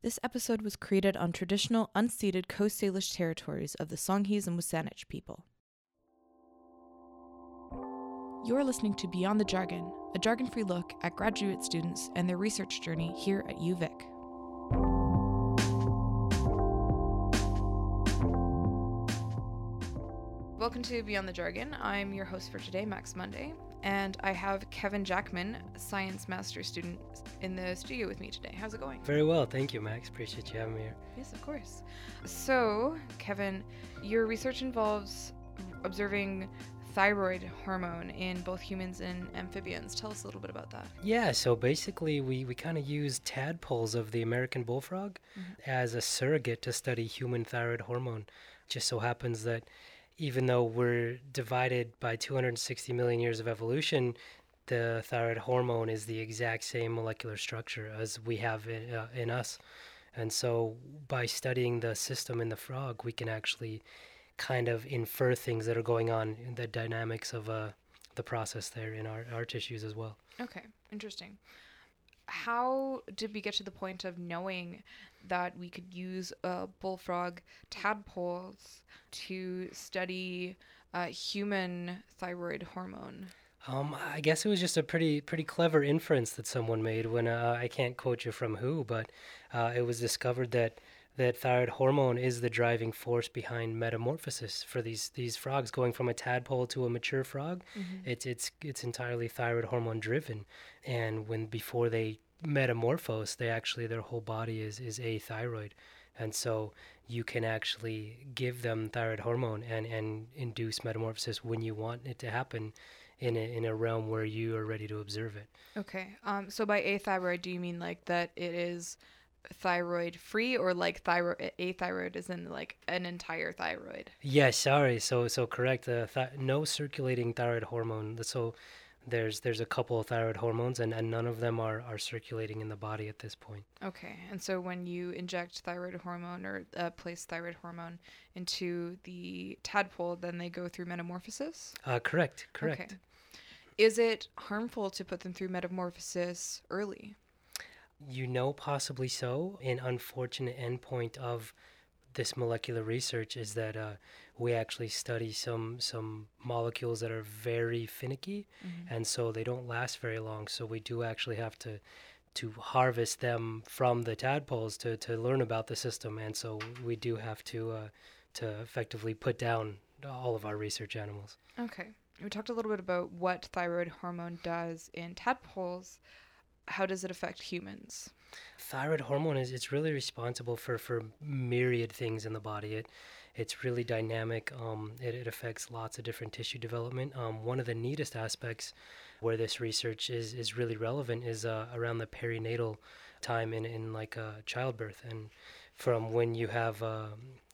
This episode was created on traditional unceded Coast Salish territories of the Songhees and Wasanich people. You're listening to Beyond the Jargon, a jargon free look at graduate students and their research journey here at UVic. Welcome to Beyond the Jargon. I'm your host for today, Max Monday, and I have Kevin Jackman, science master student, in the studio with me today. How's it going? Very well, thank you, Max. Appreciate you having me here. Yes, of course. So, Kevin, your research involves observing thyroid hormone in both humans and amphibians. Tell us a little bit about that. Yeah, so basically, we, we kind of use tadpoles of the American bullfrog mm-hmm. as a surrogate to study human thyroid hormone. Just so happens that even though we're divided by 260 million years of evolution, the thyroid hormone is the exact same molecular structure as we have in, uh, in us. And so by studying the system in the frog, we can actually kind of infer things that are going on in the dynamics of uh, the process there in our, our tissues as well. Okay, interesting. How did we get to the point of knowing that we could use uh, bullfrog tadpoles to study uh, human thyroid hormone? Um, I guess it was just a pretty pretty clever inference that someone made. When uh, I can't quote you from who, but uh, it was discovered that that thyroid hormone is the driving force behind metamorphosis for these these frogs going from a tadpole to a mature frog. Mm-hmm. It's it's it's entirely thyroid hormone driven, and when before they metamorphose, they actually their whole body is is athyroid, and so you can actually give them thyroid hormone and and induce metamorphosis when you want it to happen in a, in a realm where you are ready to observe it. Okay. Um. So by athyroid, do you mean like that it is thyroid free or like thyro a thyroid athyroid is in like an entire thyroid? Yes. Sorry. So so correct. Uh, th- no circulating thyroid hormone. So there's there's a couple of thyroid hormones and, and none of them are, are circulating in the body at this point. Okay. And so when you inject thyroid hormone or uh, place thyroid hormone into the tadpole, then they go through metamorphosis? Uh, correct. Correct. Okay. Is it harmful to put them through metamorphosis early? You know, possibly so. An unfortunate endpoint of this molecular research is that uh, we actually study some some molecules that are very finicky, mm-hmm. and so they don't last very long. So we do actually have to to harvest them from the tadpoles to, to learn about the system, and so we do have to uh, to effectively put down all of our research animals. Okay we talked a little bit about what thyroid hormone does in tadpoles. How does it affect humans? Thyroid hormone is it's really responsible for, for myriad things in the body. It it's really dynamic. Um, it, it affects lots of different tissue development. Um, one of the neatest aspects where this research is, is really relevant is uh, around the perinatal time in, in like uh, childbirth and from when you have uh,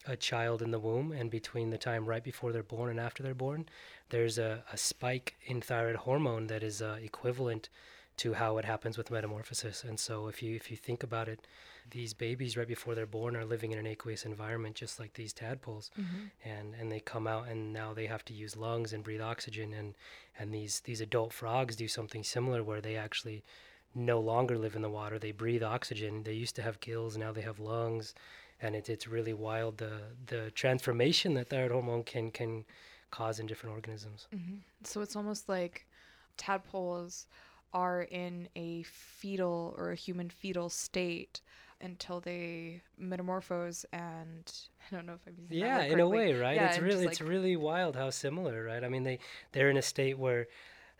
a child in the womb and between the time right before they're born and after they're born there's a, a spike in thyroid hormone that is uh, equivalent to how it happens with metamorphosis. And so if you if you think about it, these babies right before they're born are living in an aqueous environment just like these tadpoles. Mm-hmm. And and they come out and now they have to use lungs and breathe oxygen and and these these adult frogs do something similar where they actually no longer live in the water. They breathe oxygen. They used to have gills, now they have lungs. And it, it's really wild the the transformation that thyroid hormone can can cause in different organisms. Mm-hmm. So it's almost like tadpoles are in a fetal or a human fetal state until they metamorphose and I don't know if I'm using yeah in a way right? Yeah, it's really like it's really wild how similar right? I mean they they're in a state where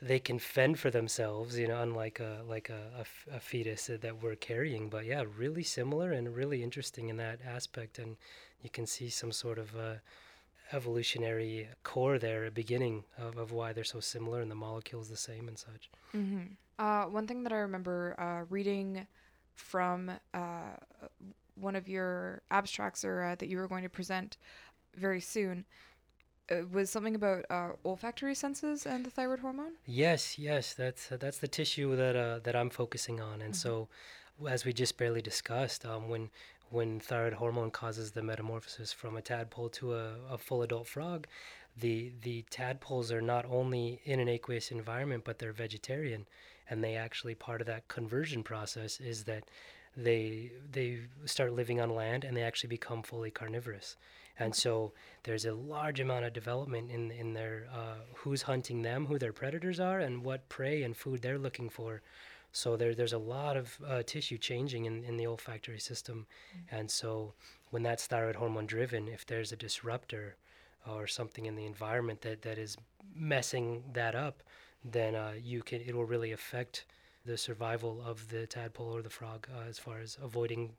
they can fend for themselves you know unlike a like a, a, a fetus that we're carrying. But yeah really similar and really interesting in that aspect. And you can see some sort of uh, evolutionary core there, a beginning of, of why they're so similar and the molecules the same and such. Mm-hmm. Uh, one thing that I remember uh, reading from uh, one of your abstracts or uh, that you were going to present very soon uh, was something about uh, olfactory senses and the thyroid hormone. Yes, yes, that's that's the tissue that that I'm focusing on, and mm-hmm. so as we just barely discussed, um, when when thyroid hormone causes the metamorphosis from a tadpole to a, a full adult frog, the the tadpoles are not only in an aqueous environment but they're vegetarian and they actually part of that conversion process is that they they start living on land and they actually become fully carnivorous. And so there's a large amount of development in in their uh, who's hunting them, who their predators are, and what prey and food they're looking for. So there, there's a lot of uh, tissue changing in, in the olfactory system. Mm-hmm. And so when that's thyroid hormone driven, if there's a disruptor or something in the environment that, that is messing that up, then uh, you can it will really affect the survival of the tadpole or the frog uh, as far as avoiding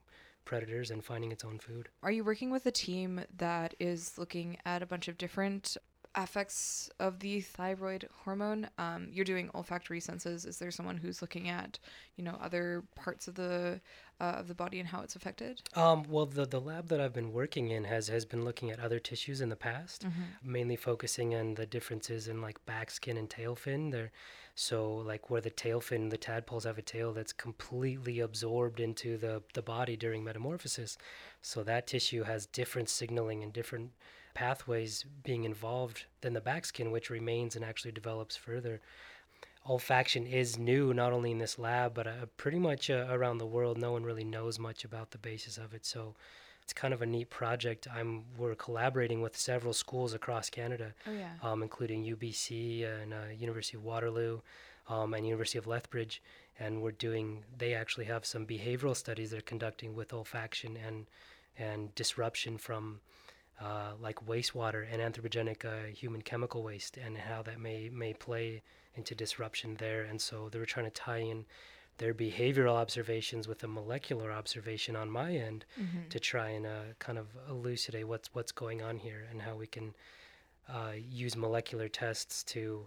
predators and finding its own food. Are you working with a team that is looking at a bunch of different effects of the thyroid hormone. Um, you're doing olfactory senses. Is there someone who's looking at, you know, other parts of the uh, of the body and how it's affected? Um, well, the the lab that I've been working in has has been looking at other tissues in the past, mm-hmm. mainly focusing on the differences in like back skin and tail fin. There, so like where the tail fin, the tadpoles have a tail that's completely absorbed into the the body during metamorphosis. So that tissue has different signaling and different pathways being involved than the back skin, which remains and actually develops further. Olfaction is new, not only in this lab, but uh, pretty much uh, around the world. No one really knows much about the basis of it. So it's kind of a neat project. I'm we're collaborating with several schools across Canada, oh, yeah. um, including UBC and uh, University of Waterloo um, and University of Lethbridge, and we're doing. They actually have some behavioral studies they're conducting with olfaction and and disruption from uh, like wastewater and anthropogenic uh, human chemical waste and how that may may play into disruption there. And so they were trying to tie in their behavioral observations with a molecular observation on my end mm-hmm. to try and uh, kind of elucidate what's what's going on here and how we can uh, use molecular tests to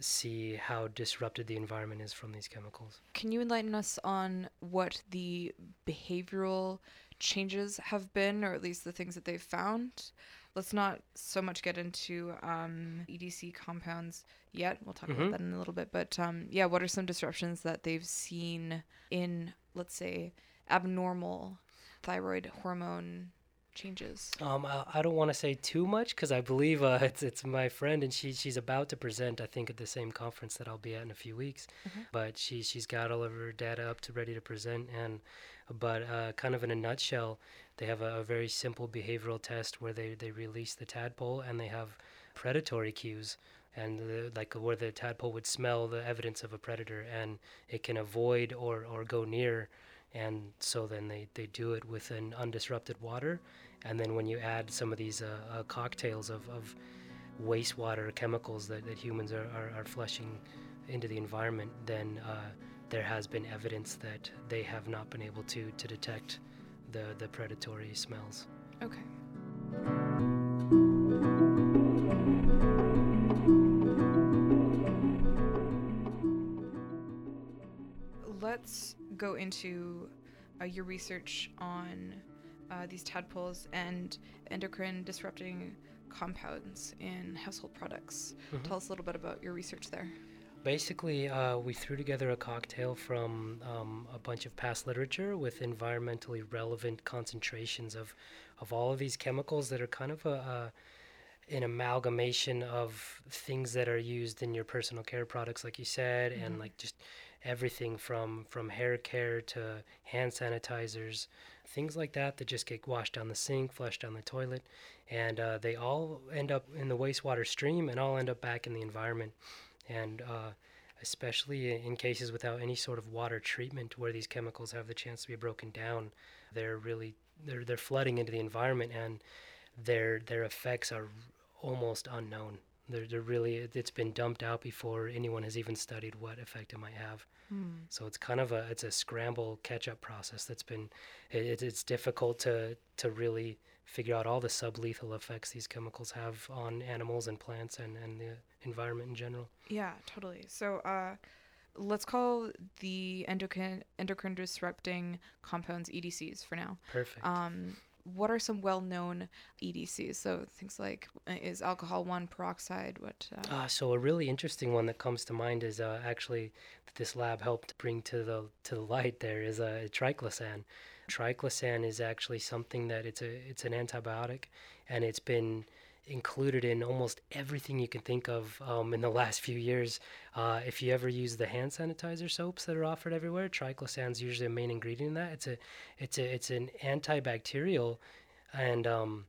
see how disrupted the environment is from these chemicals. Can you enlighten us on what the behavioral changes have been, or at least the things that they've found. Let's not so much get into um, EDC compounds yet. We'll talk mm-hmm. about that in a little bit. But um, yeah, what are some disruptions that they've seen in, let's say, abnormal thyroid hormone changes? Um, I, I don't want to say too much because I believe uh, it's it's my friend and she she's about to present I think at the same conference that I'll be at in a few weeks, mm-hmm. but she she's got all of her data up to ready to present and but uh, kind of in a nutshell, they have a, a, very simple behavioral test where they, they release the tadpole and they have predatory cues and the, like where the tadpole would smell the evidence of a predator and it can avoid or, or go near. And so then they, they do it with an undisrupted water. And then when you add some of these uh, uh, cocktails of, of wastewater chemicals that, that humans are, are, are flushing into the environment then uh, there has been evidence that they have not been able to to detect the the predatory smells. Okay. Let's go into uh, your research on uh, these tadpoles and endocrine disrupting compounds in household products. Mm-hmm. Tell us a little bit about your research there basically, uh, we threw together a cocktail from um, a bunch of past literature with environmentally relevant concentrations of, of all of these chemicals that are kind of a, a an amalgamation of things that are used in your personal care products, like you said, mm-hmm. and like just everything from from hair care to hand sanitizers, things like that that just get washed down the sink, flushed down the toilet, and uh, they all end up in the wastewater stream and all end up back in the environment and uh, especially in cases without any sort of water treatment where these chemicals have the chance to be broken down they're really they're they're flooding into the environment and their their effects are almost unknown they're, they're really it's been dumped out before anyone has even studied what effect it might have mm. so it's kind of a it's a scramble catch up process that's been it, it's difficult to to really figure out all the sublethal effects these chemicals have on animals and plants and, and the environment in general. Yeah, totally. So uh, let's call the endocrine endocrine disrupting compounds EDCs for now. Perfect. Um, what are some well-known EDCs? So things like uh, is alcohol one peroxide? What? Uh... Uh, so a really interesting one that comes to mind is uh, actually that this lab helped bring to the to the light. There is a triclosan. Triclosan is actually something that it's a it's an antibiotic, and it's been included in almost everything you can think of um, in the last few years. Uh, if you ever use the hand sanitizer soaps that are offered everywhere, triclosan is usually a main ingredient in that. It's a, it's a, it's an antibacterial, and um,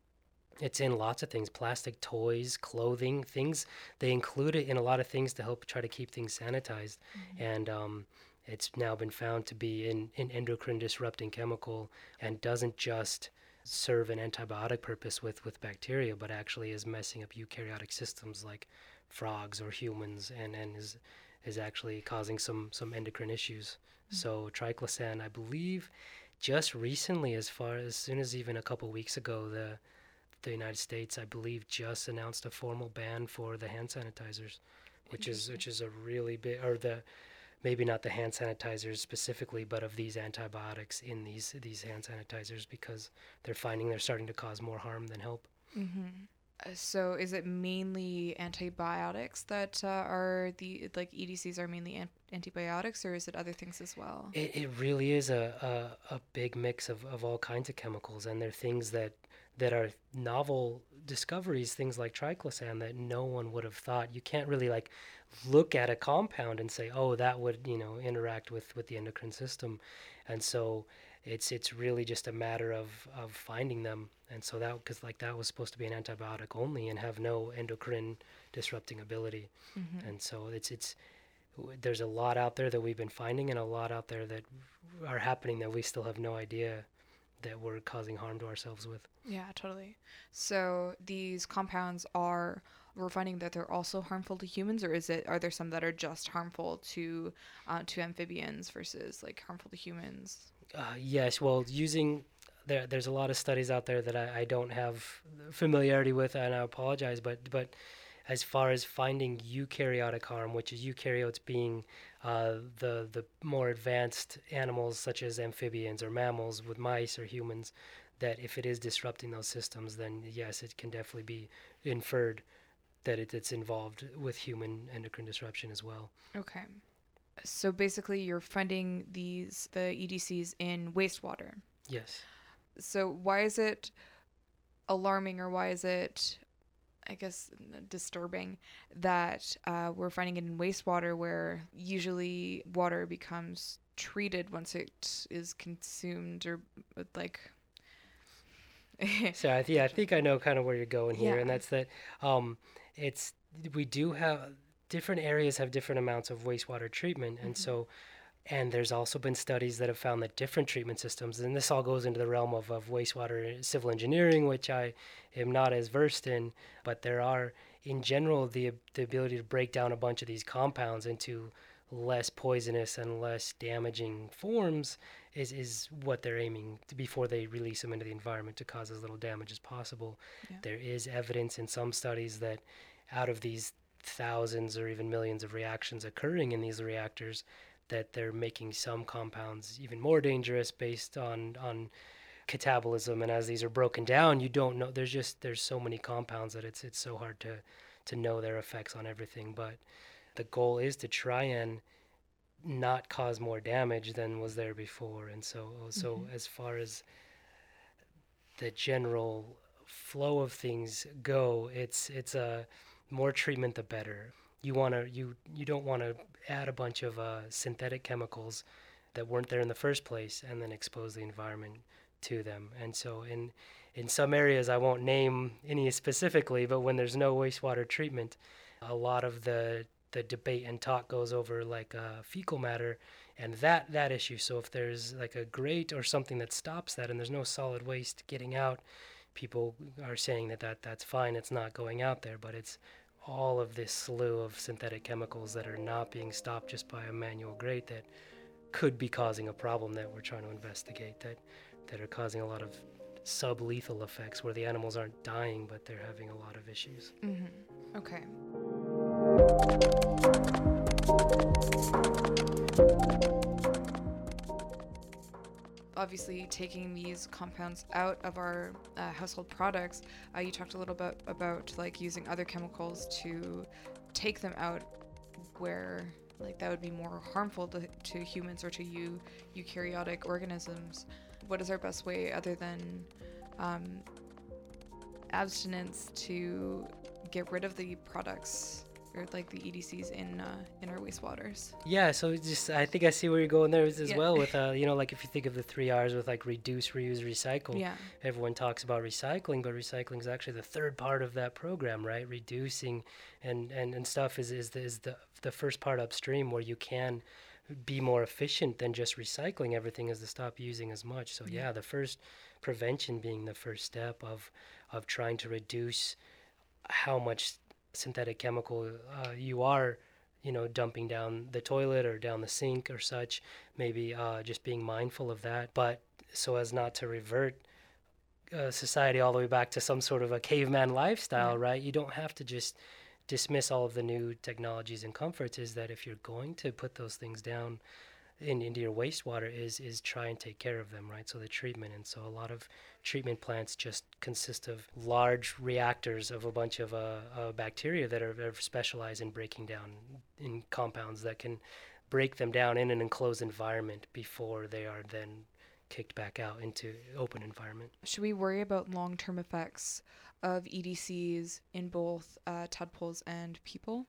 it's in lots of things: plastic toys, clothing, things. They include it in a lot of things to help try to keep things sanitized, mm-hmm. and um, it's now been found to be an, an endocrine disrupting chemical and doesn't just serve an antibiotic purpose with, with bacteria, but actually is messing up eukaryotic systems like frogs or humans and, and is is actually causing some some endocrine issues. Mm-hmm. So triclosan, I believe, just recently, as far as soon as even a couple weeks ago, the the United States, I believe, just announced a formal ban for the hand sanitizers, which is which is a really big or the maybe not the hand sanitizers specifically, but of these antibiotics in these these hand sanitizers because they're finding they're starting to cause more harm than help. Mm-hmm. So is it mainly antibiotics that uh, are the like EDCs are mainly an- antibiotics or is it other things as well? It, it really is a, a, a big mix of, of all kinds of chemicals and they're things that that are novel discoveries, things like triclosan that no one would have thought. You can't really like look at a compound and say, oh, that would you know interact with with the endocrine system, and so it's it's really just a matter of of finding them. And so that because like that was supposed to be an antibiotic only and have no endocrine disrupting ability, mm-hmm. and so it's it's there's a lot out there that we've been finding and a lot out there that are happening that we still have no idea that we're causing harm to ourselves with. Yeah, totally. So these compounds are we're finding that they're also harmful to humans, or is it are there some that are just harmful to uh, to amphibians versus like harmful to humans? Uh, yes, well, using there, there's a lot of studies out there that I, I don't have familiarity with, and I apologize, but but as far as finding eukaryotic harm, which is eukaryotes being uh, the the more advanced animals such as amphibians or mammals with mice or humans, that if it is disrupting those systems, then yes, it can definitely be inferred that it, it's involved with human endocrine disruption as well. Okay. So basically, you're finding these the EDCs in wastewater. Yes. So why is it alarming, or why is it, I guess, disturbing that uh, we're finding it in wastewater, where usually water becomes treated once it is consumed, or like. so I, th- yeah, I think I know kind of where you're going here, yeah. and that's that. Um, it's we do have different areas have different amounts of wastewater treatment, and mm-hmm. so and there's also been studies that have found that different treatment systems, and this all goes into the realm of, of wastewater civil engineering, which I am not as versed in, but there are, in general, the, the ability to break down a bunch of these compounds into less poisonous and less damaging forms is, is what they're aiming to before they release them into the environment to cause as little damage as possible. Yeah. There is evidence in some studies that out of these thousands or even millions of reactions occurring in these reactors, that they're making some compounds even more dangerous based on on catabolism. And as these are broken down you don't know there's just there's so many compounds that it's it's so hard to to know their effects on everything. But the goal is to try and not cause more damage than was there before. And so so mm-hmm. as far as the general flow of things go it's it's a more treatment the better. You want to you you don't want to add a bunch of uh, synthetic chemicals that weren't there in the first place and then expose the environment to them. And so in in some areas I won't name any specifically but when there's no wastewater treatment a lot of the the debate and talk goes over like uh, fecal matter and that that issue. So if there's like a grate or something that stops that and there's no solid waste getting out people are saying that, that that's fine it's not going out there but it's all of this slew of synthetic chemicals that are not being stopped just by a manual grate that could be causing a problem that we're trying to investigate that that are causing a lot of sublethal effects where the animals aren't dying but they're having a lot of issues. Mm-hmm. Okay obviously taking these compounds out of our uh, household products, uh, you talked a little bit about like using other chemicals to take them out where like that would be more harmful to, to humans or to you eukaryotic organisms. What is our best way other than um, abstinence to get rid of the products or like the EDCs in uh, in our wastewaters. Yeah, so just I think I see where you're going there as Yeah. well with uh, you know like if you think of the three R's with like reduce, reuse, recycle. Yeah. Everyone talks about recycling, but recycling is actually the third part of that program, right? Reducing and and, and stuff is is the, is the the first part upstream where you can be more efficient than just recycling everything is to stop using as much. So Yeah. yeah, the first prevention being the first step of of trying to reduce how much synthetic chemical uh, you are you know dumping down the toilet or down the sink or such maybe uh, just being mindful of that. But so as not to revert uh, society all the way back to some sort of a caveman lifestyle Yeah. right? You don't have to just dismiss all of the new technologies and comforts. Is that if you're going to put those things down in, into your wastewater is is try and take care of them right? So the treatment. And so a lot of treatment plants just consist of large reactors of a bunch of uh, uh, bacteria that are, are specialized in breaking down in compounds that can break them down in an enclosed environment before they are then kicked back out into open environment Should we worry about long term effects of EDCs in both uh, tadpoles and people?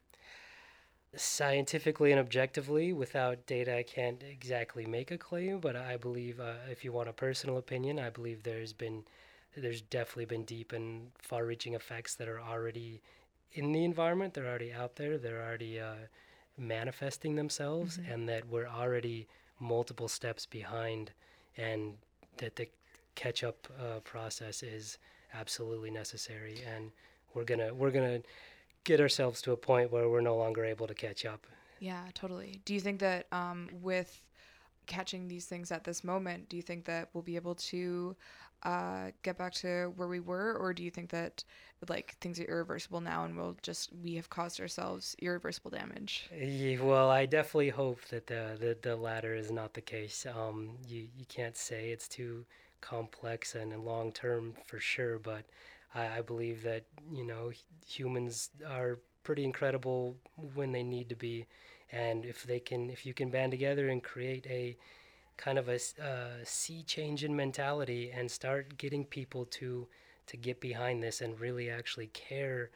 Scientifically and objectively without data i can't exactly make a claim but i believe uh, if you want a personal opinion i believe there's been there's definitely been deep and far reaching effects that are already in the environment they're already out there they're already uh, manifesting themselves Mhm. and that we're already multiple steps behind and that the catch up uh, process is absolutely necessary and we're gonna we're gonna get ourselves to a point where we're no longer able to catch up. Yeah, totally. Do you think that um, with catching these things at this moment, do you think that we'll be able to uh, get back to where we were, or do you think that like things are irreversible now and we'll just we have caused ourselves irreversible damage? Well, I definitely hope that the the, the latter is not the case. Um, you you can't say it's too complex and long term for sure, but I, I believe that you know humans are pretty incredible when they need to be, and if they can, if you can band together and create a kind of a uh, sea change in mentality and start getting people to to get behind this and really actually care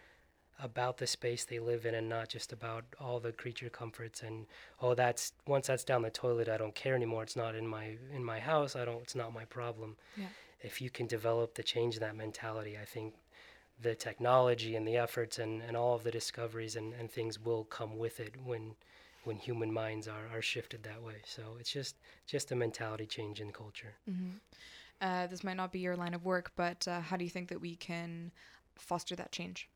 about the space they live in and not just about all the creature comforts and oh that's once that's down the toilet I don't care anymore. It's not in my in my house. I don't it's not my problem. Yeah. If you can develop the change in that mentality I think the technology and the efforts and, and all of the discoveries and, and things will come with it when when human minds are, are shifted that way. So it's just just a mentality change in culture. Hmm Uh, this might not be your line of work, but uh, how do you think that we can foster that change?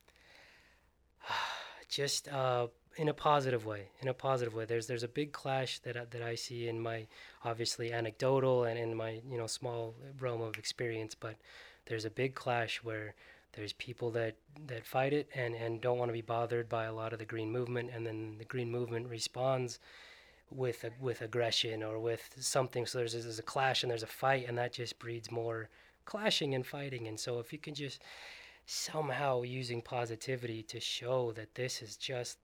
just uh, in a positive way. In a positive way. There's there's a big clash that I, that I see in my obviously anecdotal and in my you know small realm of experience, but there's a big clash where there's people that that fight it and and don't want to be bothered by a lot of the green movement, and then the green movement responds with a, with aggression or with something. So there's there's a clash and there's a fight, and that just breeds more clashing and fighting. And so if you can just somehow using positivity to show that this is just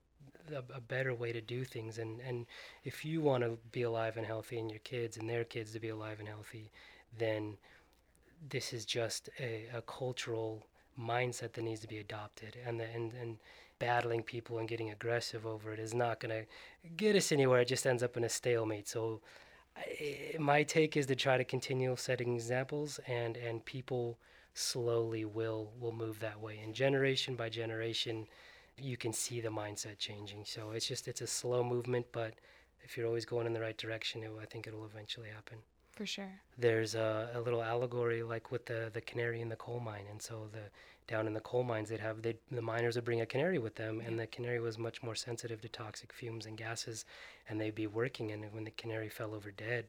a, a better way to do things. And and if you want to be alive and healthy and your kids and their kids to be alive and healthy then this is just a, a cultural mindset that needs to be adopted. And the, and and battling people and getting aggressive over it is not going to get us anywhere. It just ends up in a stalemate. So I, my take is to try to continue setting examples and and people slowly will will move that way. And generation by generation you can see the mindset changing. So it's just it's a slow movement but if you're always going in the right direction it, i think it'll eventually happen. For sure. there's a, a little allegory like with the the canary in the coal mine. And so the down in the coal mines they'd have they the miners would bring a canary with them and the canary was much more sensitive to toxic fumes and gases and they'd be working. And when the canary fell over dead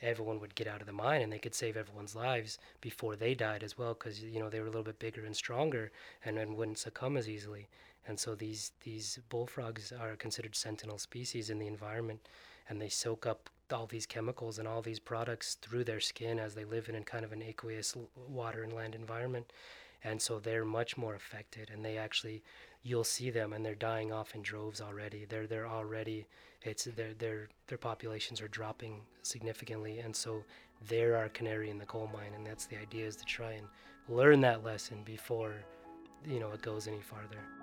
everyone would get out of the mine and they could save everyone's lives before they died as well because you know they were a little bit bigger and stronger and then wouldn't succumb as easily and so these these bullfrogs are considered sentinel species in the environment and they soak up all these chemicals and all these products through their skin as they live in a kind of an aqueous water and land environment. And so they're much more affected and they actually you'll see them and they're dying off in droves already. They're they're already it's their their their populations are dropping significantly. And so they're our canary in the coal mine and that's the idea is to try and learn that lesson before you know it goes any farther.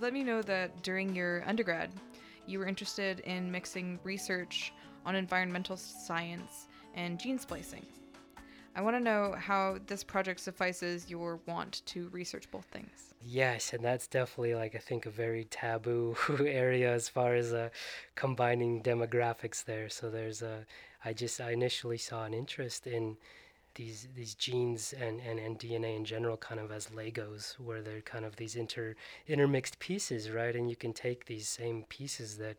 Let me know that during your undergrad, you were interested in mixing research on environmental science and gene splicing. I want to know how this project suffices your want to research both things. Yes, and that's definitely like I think a very taboo area as far as uh, combining demographics there. So there's a, I just I initially saw an interest in these these genes and, and, and DNA in general kind of as Legos, where they're kind of these inter intermixed pieces, right? And you can take these same pieces that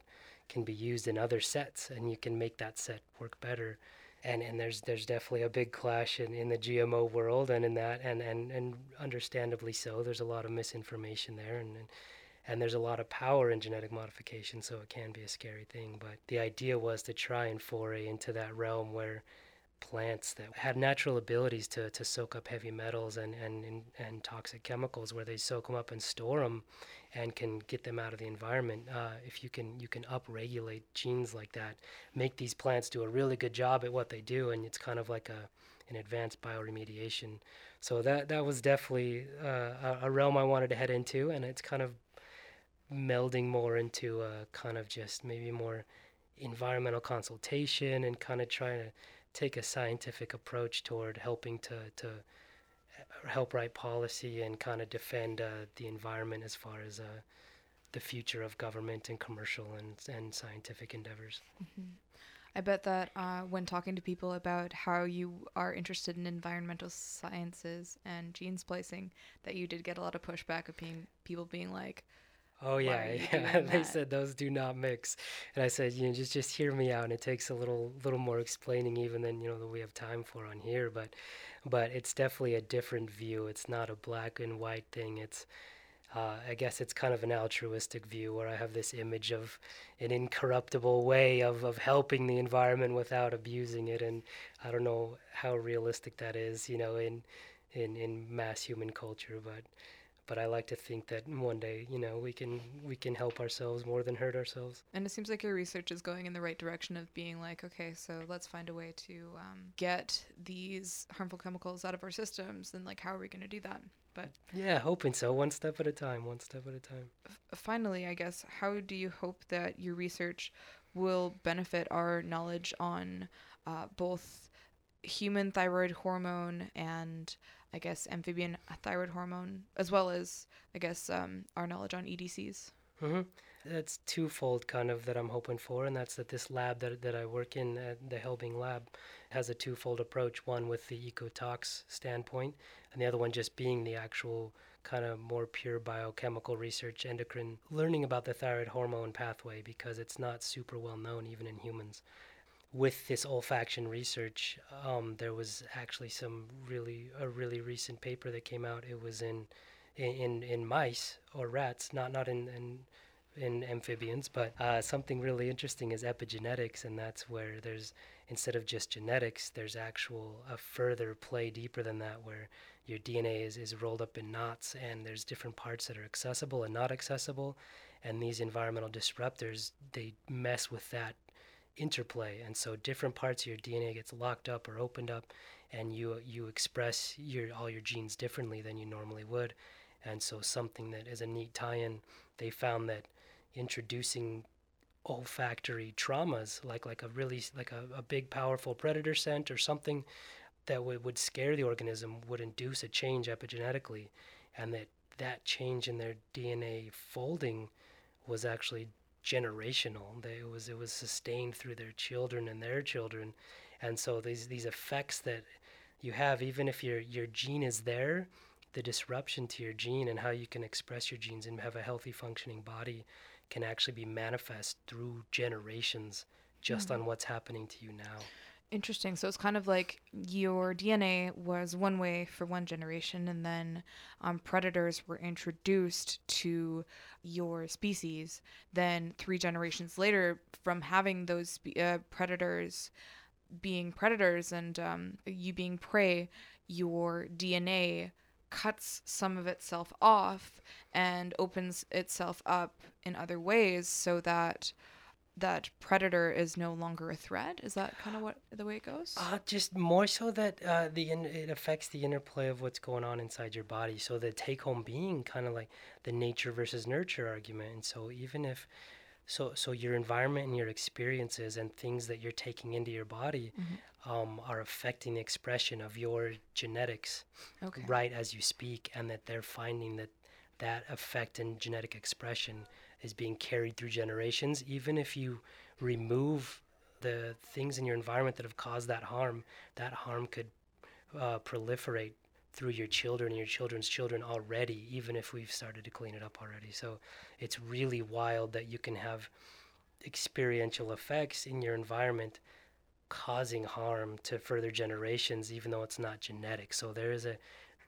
can be used in other sets, and you can make that set work better. And and there's there's definitely a big clash in, in the GMO world, and in that, and, and and understandably so. There's a lot of misinformation there, and, and and there's a lot of power in genetic modification, so it can be a scary thing. But the idea was to try and foray into that realm where plants that had natural abilities to, to soak up heavy metals and, and, and, and toxic chemicals where they soak them up and store them and can get them out of the environment. Uh, if you can you can upregulate genes like that, make these plants do a really good job at what they do, and it's kind of like a an advanced bioremediation. So that that was definitely uh, a, a realm I wanted to head into, and it's kind of melding more into a kind of just maybe more environmental consultation and kind of trying to take a scientific approach toward helping to, to help write policy and kind of defend uh, the environment as far as uh, the future of government and commercial and, and scientific endeavors. Mm-hmm. I bet that uh, when talking to people about how you are interested in environmental sciences and gene splicing, that you did get a lot of pushback of being people being like, Oh yeah, yeah. they said those do not mix, and I said, you know, just just hear me out. And it takes a little little more explaining even than you know that we have time for on here, but but it's definitely a different view. It's not a black and white thing. It's uh, I guess it's kind of an altruistic view where I have this image of an incorruptible way of, of helping the environment without abusing it, and I don't know how realistic that is, you know, in in in mass human culture, but but I like to think that one day, you know, we can we can help ourselves more than hurt ourselves. And it seems like your research is going in the right direction of being like, okay, so let's find a way to um, get these harmful chemicals out of our systems, and like, how are we going to do that? But yeah, hoping so, one step at a time, one step at a time. Finally, I guess, how do you hope that your research will benefit our knowledge on uh, both human thyroid hormone and I guess, amphibian thyroid hormone, as well as, I guess, um, our knowledge on EDCs. Mm-hmm. That's twofold kind of that I'm hoping for, and that's that this lab that, that I work in, uh, the Helbing lab, has a twofold approach one with the ecotox standpoint, and the other one just being the actual kind of more pure biochemical research, endocrine, learning about the thyroid hormone pathway because it's not super well known even in humans with this olfaction research, um, there was actually some really a really recent paper that came out. It was in in in mice or rats, not not in in, in amphibians, but uh, something really interesting is epigenetics, and that's where there's instead of just genetics, there's actual a further play deeper than that, where your DNA is, is rolled up in knots, and there's different parts that are accessible and not accessible, and these environmental disruptors they mess with that interplay and so different parts of your dna gets locked up or opened up and you you express your all your genes differently than you normally would. And so something that is a neat tie-in they found that introducing olfactory traumas like like a really like a, a big powerful predator scent or something that w- would scare the organism would induce a change epigenetically and that that change in their dna folding was actually generational. They, it was it was sustained through their children and their children, and so these these effects that you have, even if your your gene is there, the disruption to your gene and how you can express your genes and have a healthy functioning body can actually be manifest through generations just mm-hmm. on what's happening to you now. Interesting. So it's kind of like your DNA was one way for one generation, and then um, predators were introduced to your species. Then three generations later, from having those uh, predators being predators and um, you being prey, your DNA cuts some of itself off and opens itself up in other ways so that that predator is no longer a threat. Is that kind of what the way it goes? Uh, just more so that uh, the in- it affects the interplay of what's going on inside your body. So the take home being kind of like the nature versus nurture argument. And so even if so so your environment and your experiences and things that you're taking into your body Mm-hmm. um, are affecting the expression of your genetics okay. right as you speak, and that they're finding that that effect and genetic expression is being carried through generations. Even if you remove the things in your environment that have caused that harm, that harm could uh, proliferate through your children and your children's children already, even if we've started to clean it up already. So it's really wild that you can have experiential effects in your environment causing harm to further generations even though it's not genetic so there is a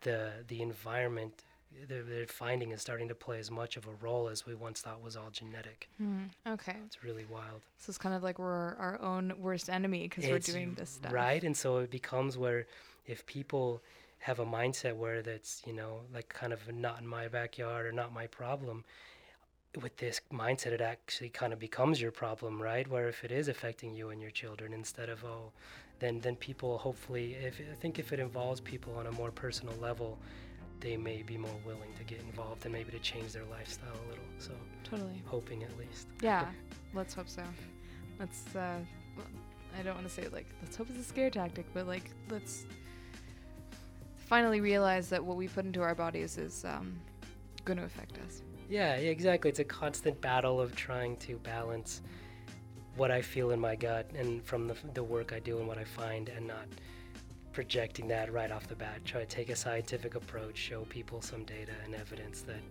the the environment they're, they're finding is starting to play as much of a role as we once thought was all genetic Hmm, okay. it's really wild So it's kind of like we're our own worst enemy because we're doing this stuff. right and so it becomes where if people have a mindset where that's you know like kind of not in my backyard or not my problem with this mindset it actually kind of becomes your problem right where if it is affecting you and your children instead of oh then then people hopefully if i think if it involves people on a more personal level they may be more willing to get involved and maybe to change their lifestyle a little so Totally. hoping at least Yeah. let's hope so. Let's. Uh, I don't want to say like let's hope it's a scare tactic, but like let's finally realize that what we put into our bodies is um, going to affect us. Yeah, yeah, exactly. It's a constant battle of trying to balance what I feel in my gut and from the, the work I do and what I find, and not projecting that right off the bat. Try to take a scientific approach, show people some data and evidence that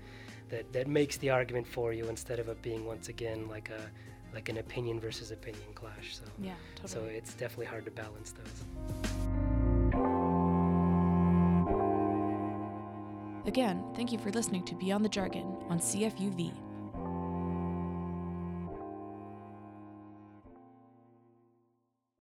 that, that makes the argument for you instead of it being once again like a like an opinion versus opinion clash. So Yeah, totally. so it's definitely hard to balance those. Again, thank you for listening to Beyond the Jargon on CFUV.